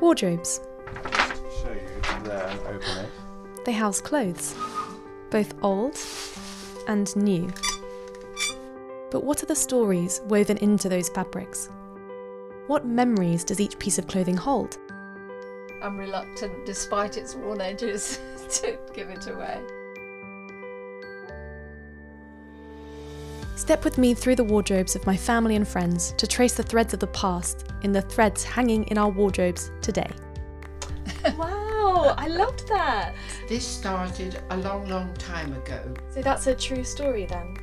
Wardrobes. show you there and open it. They house clothes, both old and new. But what are the stories woven into those fabrics? What memories does each piece of clothing hold? I'm reluctant, despite its worn edges, to give it away. Step with me through the wardrobes of my family and friends to trace the threads of the past in the threads hanging in our wardrobes today. Wow, I loved that. This started a long, long time ago. So that's a true story then.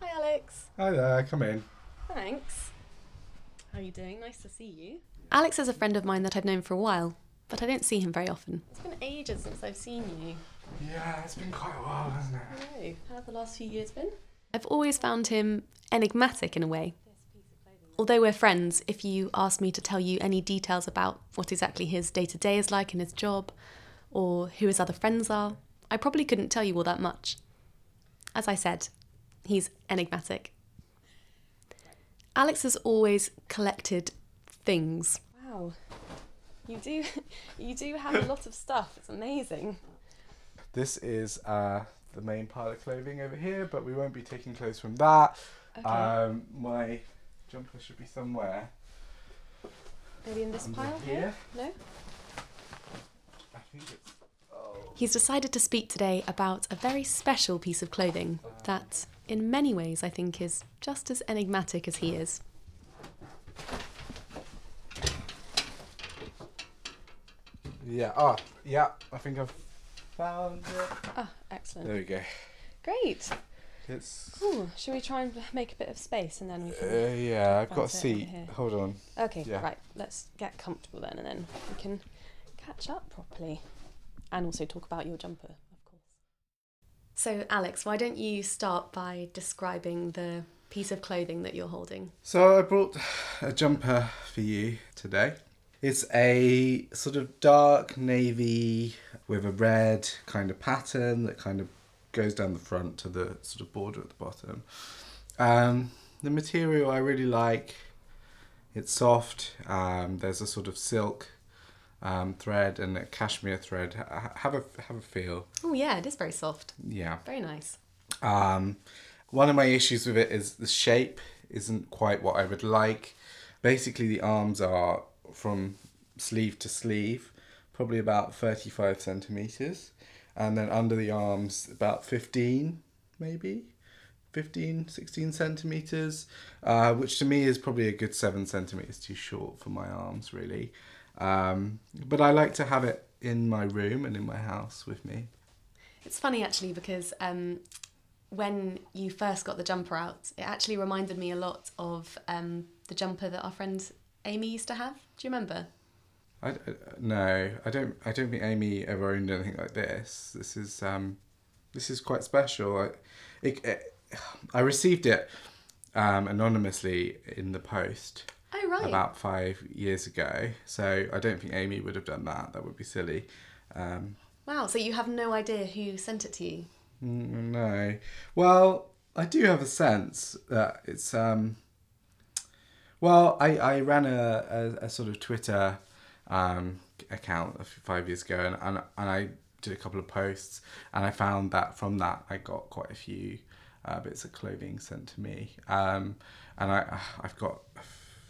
Hi, Alex. Hi there, come in. Thanks. How are you doing? Nice to see you. Alex is a friend of mine that I've known for a while, but I don't see him very often. It's been ages since I've seen you. Yeah, it's been quite a while, hasn't it? How have the last few years been? I've always found him enigmatic in a way. Although we're friends, if you ask me to tell you any details about what exactly his day to day is like in his job, or who his other friends are, I probably couldn't tell you all that much. As I said, he's enigmatic. Alex has always collected things. Wow. You do you do have a lot of stuff. It's amazing. This is uh, the main pile of clothing over here, but we won't be taking clothes from that. Okay. Um, my jumper should be somewhere. Maybe in this under pile here? here. No? I think it's. Oh. He's decided to speak today about a very special piece of clothing that, in many ways, I think is just as enigmatic as he is. Yeah. Oh, yeah. I think I've found it. Ah, excellent. There we go. Great. It's. Cool. Should we try and make a bit of space and then we Uh, can yeah, I've got a That's it over seat. Hold on. Okay, yeah. right. Let's get comfortable then and then we can catch up properly. And also talk about your jumper, of course. So, Alex, why don't you start by describing the piece of clothing that you're holding? So I brought a jumper for you today. It's a sort of dark navy with a red kind of pattern that kind of goes down the front to the sort of border at the bottom. Um, the material I really like. It's soft. Um, there's a sort of silk um, thread and a cashmere thread. Ha- Have a have a feel. Oh, yeah, it is very soft. Yeah. Very nice. Um, one of my issues with it is the shape isn't quite what I would like. Basically, the arms are from sleeve to sleeve, probably about 35 centimeters, and then under the arms, about 15, maybe 15, 16 centimeters, uh, which to me is probably a good seven centimeters too short for my arms, really. Um, but I like to have it in my room and in my house with me. It's funny actually because um, when you first got the jumper out, it actually reminded me a lot of um, the jumper that our friend Amy used to have. Do you remember? I, no, I don't. I don't think Amy ever owned anything like this. This is um, this is quite special. I, it, it, I received it um, anonymously in the post Oh, right. about five years ago. So I don't think Amy would have done that. That would be silly. Um, Wow, so you have no idea who sent it to you? mm, no. Well, I do have a sense that it's um. Well, I, I ran a, a, a sort of Twitter um, account five years ago, and, and and I did a couple of posts, and I found that from that I got quite a few uh, bits of clothing sent to me, um, and I I've got a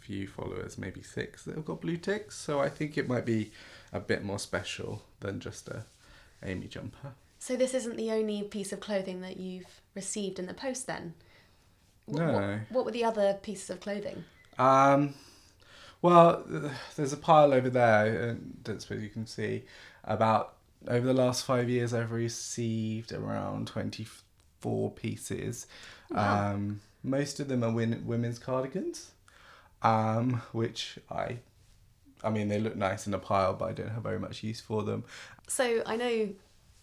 few followers, maybe six that have got blue ticks, so I think it might be a bit more special than just a Amy jumper. So this isn't the only piece of clothing that you've received in the post then? No. What, what were the other pieces of clothing? Um, well, there's a pile over there. I don't suppose you can see. About over the last five years, I've received around twenty four pieces. Wow. Um, most of them are win- women's cardigans, um, which I, I mean, they look nice in a pile, but I don't have very much use for them. So I know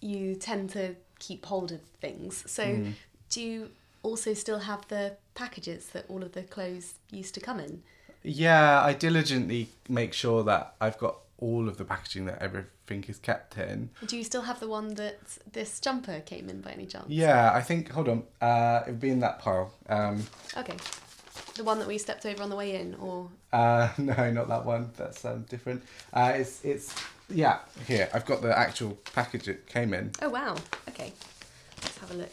you tend to keep hold of things. So Mm. do you also still have the packages that all of the clothes used to come in? Yeah, I diligently make sure that I've got all of the packaging that everything is kept in. Do you still have the one that this jumper came in by any chance? Yeah, I think. Hold on. Uh, it'd be in that pile. Um, Okay. The one that we stepped over on the way in, or Uh, no, not that one. That's um, different. Uh, it's it's yeah. Here, I've got the actual package it came in. oh wow, okay, let's have a look.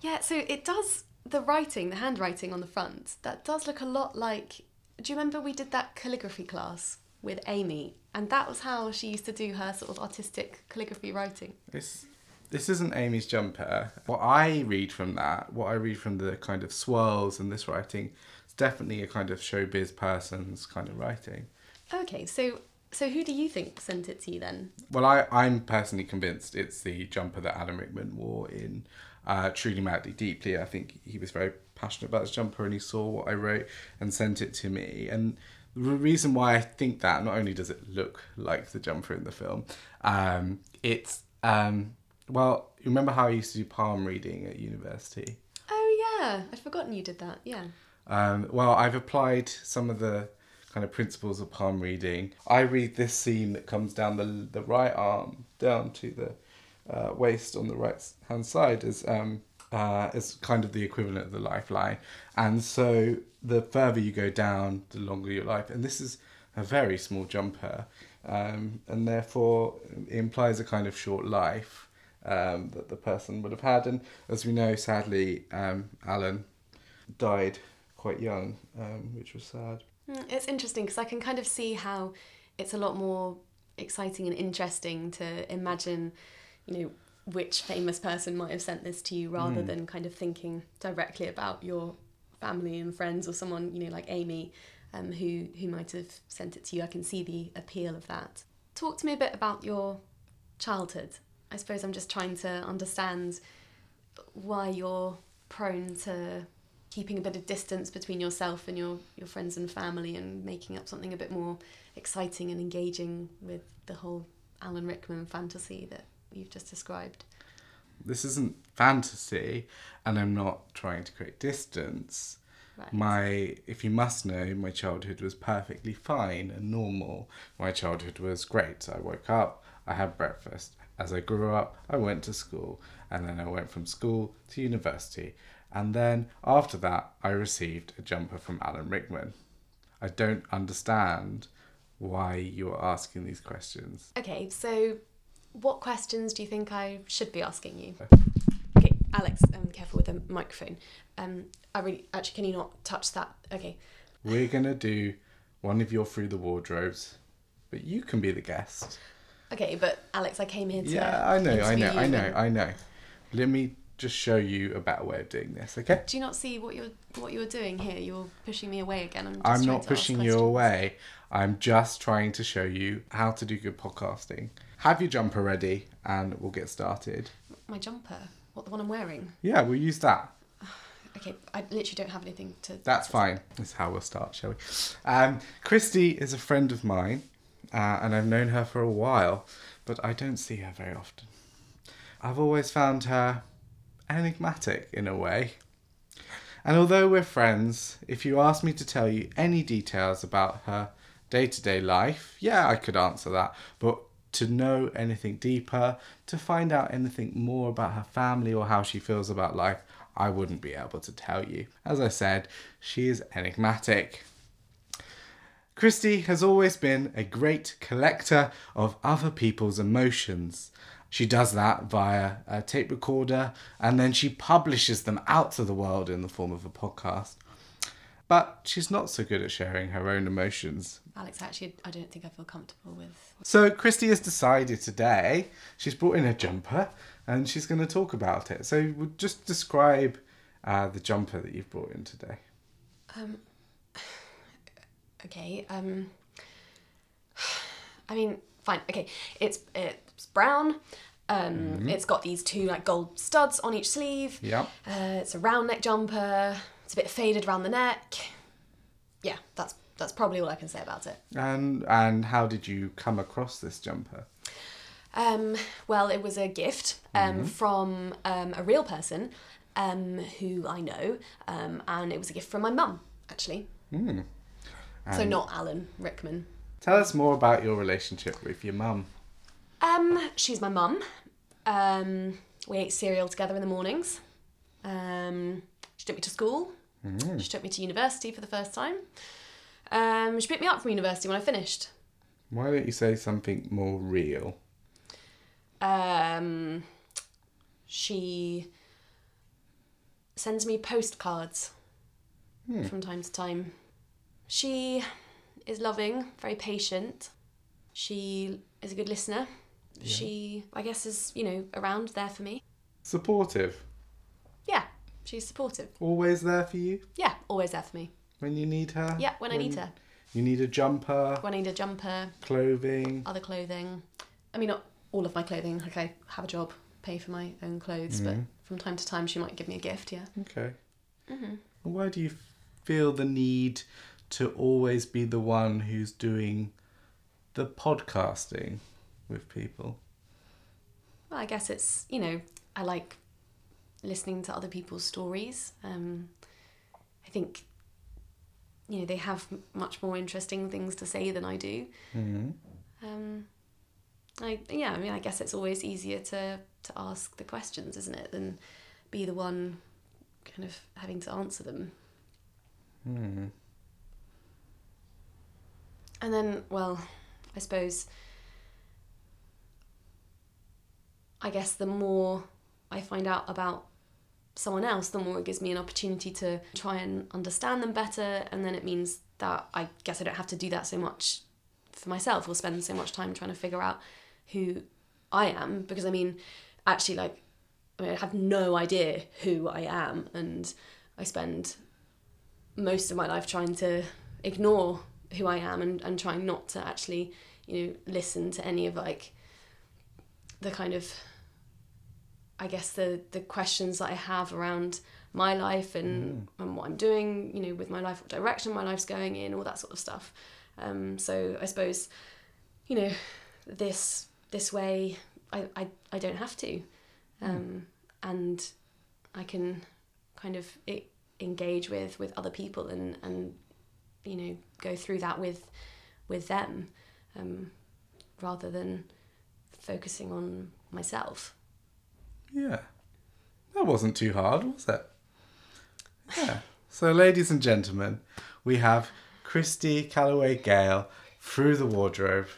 Yeah, so it does the writing, the handwriting on the front. That does look a lot like. Do you remember we did that calligraphy class with Amy, and that was how she used to do her sort of artistic calligraphy writing. This this isn't Amy's jumper. What I read from that, what I read from the kind of swirls and this writing, it's definitely a kind of showbiz person's kind of writing. Okay, so so who do you think sent it to you then? Well, I, I'm personally convinced it's the jumper that Alan Rickman wore in uh, Truly Madly Deeply. I think he was very passionate about his jumper and he saw what I wrote and sent it to me. And the reason why I think that, not only does it look like the jumper in the film, um, it's, um, well, you remember how I used to do palm reading at university? Oh yeah, I'd forgotten you did that. Yeah. Um, well, I've applied some of the kind of principles of palm reading. I read this seam that comes down the the right arm down to the uh, waist on the right hand side is um, uh, as kind of the equivalent of the lifeline, and so the further you go down, the longer your life. And this is a very small jumper, um, and therefore implies a kind of short life um, that the person would have had. And as we know, sadly, um, Alan died quite young, um, which was sad. Mm, It's interesting because I can kind of see how it's a lot more exciting and interesting to imagine, you know, which famous person might have sent this to you rather Hmm. than kind of thinking directly about your family and friends or someone, you know, like Amy, um, who who might have sent it to you. I can see the appeal of that. Talk to me a bit about your childhood. I suppose I'm just trying to understand why you're prone to keeping a bit of distance between yourself and your, your friends and family and making up something a bit more exciting and engaging with the whole Alan Rickman fantasy that you've just described. This isn't fantasy, and I'm not trying to create distance. Right. My, if you must know, my childhood was perfectly fine and normal. My childhood was great. I woke up, I had breakfast. As I grew up, I went to school, and then I went from school to university. And then after that, I received a jumper from Alan Rickman. I don't understand why you're asking these questions. Okay, so what questions do you think I should be asking you? Okay, Alex, um, careful with the microphone. Um, I really actually can you not touch that? Okay, We're gonna do one of your through the wardrobes, but you can be the guest. okay, but Alex, I came here to Yeah, I know, I know, I know, and- I know. Let me just show you a better way of doing this, okay? Do you not see what you're what you're doing here? You're pushing me away again. I'm, just I'm not pushing you away. I'm just trying to show you how to do good podcasting. Have your jumper ready and we'll get started. My jumper, what the one I'm wearing? Yeah, we'll use that. Okay, I literally don't have anything to. That's fine. That's how we'll start, shall we? Um, Christy is a friend of mine, uh, and I've known her for a while, but I don't see her very often. I've always found her enigmatic in a way. And although we're friends, if you ask me to tell you any details about her day to day life, yeah, I could answer that. But to know anything deeper, to find out anything more about her family or how she feels about life, I wouldn't be able to tell you. As I said, she is enigmatic. Christy has always been a great collector of other people's emotions. She does that via a tape recorder and then she publishes them out to the world in the form of a podcast. But she's not so good at sharing her own emotions. Alex, actually, I don't think I feel comfortable with. So Christy has decided today she's brought in a jumper and she's going to talk about it. So we'll just describe uh, the jumper that you've brought in today. Um, okay. Um, I mean, fine. Okay, it's it's brown. Um, It's got these two like gold studs on each sleeve. Yeah. Uh, it's a round neck jumper. It's a bit faded around the neck. Yeah, that's that's probably all I can say about it. And and how did you come across this jumper? Um, well, it was a gift um, from um, a real person um, who I know, um, and it was a gift from my mum, actually. Hmm. so not Alan Rickman. Tell us more about your relationship with your mum. Um, she's my mum. Um, we ate cereal together in the mornings. Um, she took me to school. She took me to university for the first time. Um, she picked me up from university when I finished. Why don't you say something more real? Um, she sends me postcards from time to time. She is loving, very patient. She is a good listener. She, I guess, is, you know, around there for me. Supportive. She's supportive. Always there for you Yeah, always there for me. when you need her? Yeah, when I need her. You need a jumper, When I need a jumper, clothing. other clothing. I mean, not all of my clothing. Like, I have a job, pay for my own clothes, but from time to time she might give me a gift, yeah. Okay. Mm-hmm. Why do you feel the need to always be the one who's doing the podcasting with people? Well, I guess it's, you know, I like listening to other people's stories. Um, I think, you know, they have m- much more interesting things to say than I do. hmm Um, I, yeah, I mean, I guess it's always easier to, to ask the questions, isn't it, than be the one kind of having to answer them. Hmm. And then, well, I suppose, I guess the more I find out about someone else, the more it gives me an opportunity to try and understand them better. And then it means that I guess I don't have to do that so much for myself or spend so much time trying to figure out who I am. Because I mean, actually, like, I mean, I have no idea who I am. And I spend most of my life trying to ignore who I am and, and trying not to actually, you know, listen to any of like the kind of I guess the the questions that I have around my life and, and what I'm doing, you know, with my life, what direction my life's going in, all that sort of stuff. Um, so I suppose, you know, this this way I, I, I don't have to. Um, and I can kind of e- engage with with other people and and you know go through that with with them um, rather than focusing on myself Yeah. That wasn't too hard, was it? Yeah. So, ladies and gentlemen, we have Christy Calloway Gale through the wardrobe.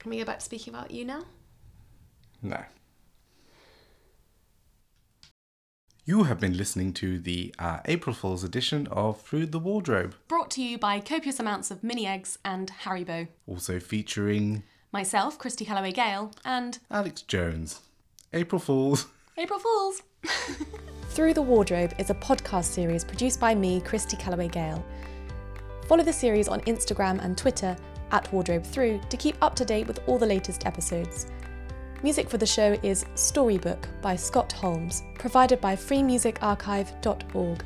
can we go back to speaking about you now No. You have been listening to the uh, April Fool's edition of Through the Wardrobe, brought to you by copious amounts of mini eggs and haribo also featuring myself christy calloway gale and Alex Jones. April Fools. april fools Through the Wardrobe is a podcast series produced by me, Christy Calloway Gale. Follow the series on Instagram and Twitter at Wardrobe Through to keep up to date with all the latest episodes. Music for the show is Storybook by Scott Holmes, provided by freemusicarchive.org.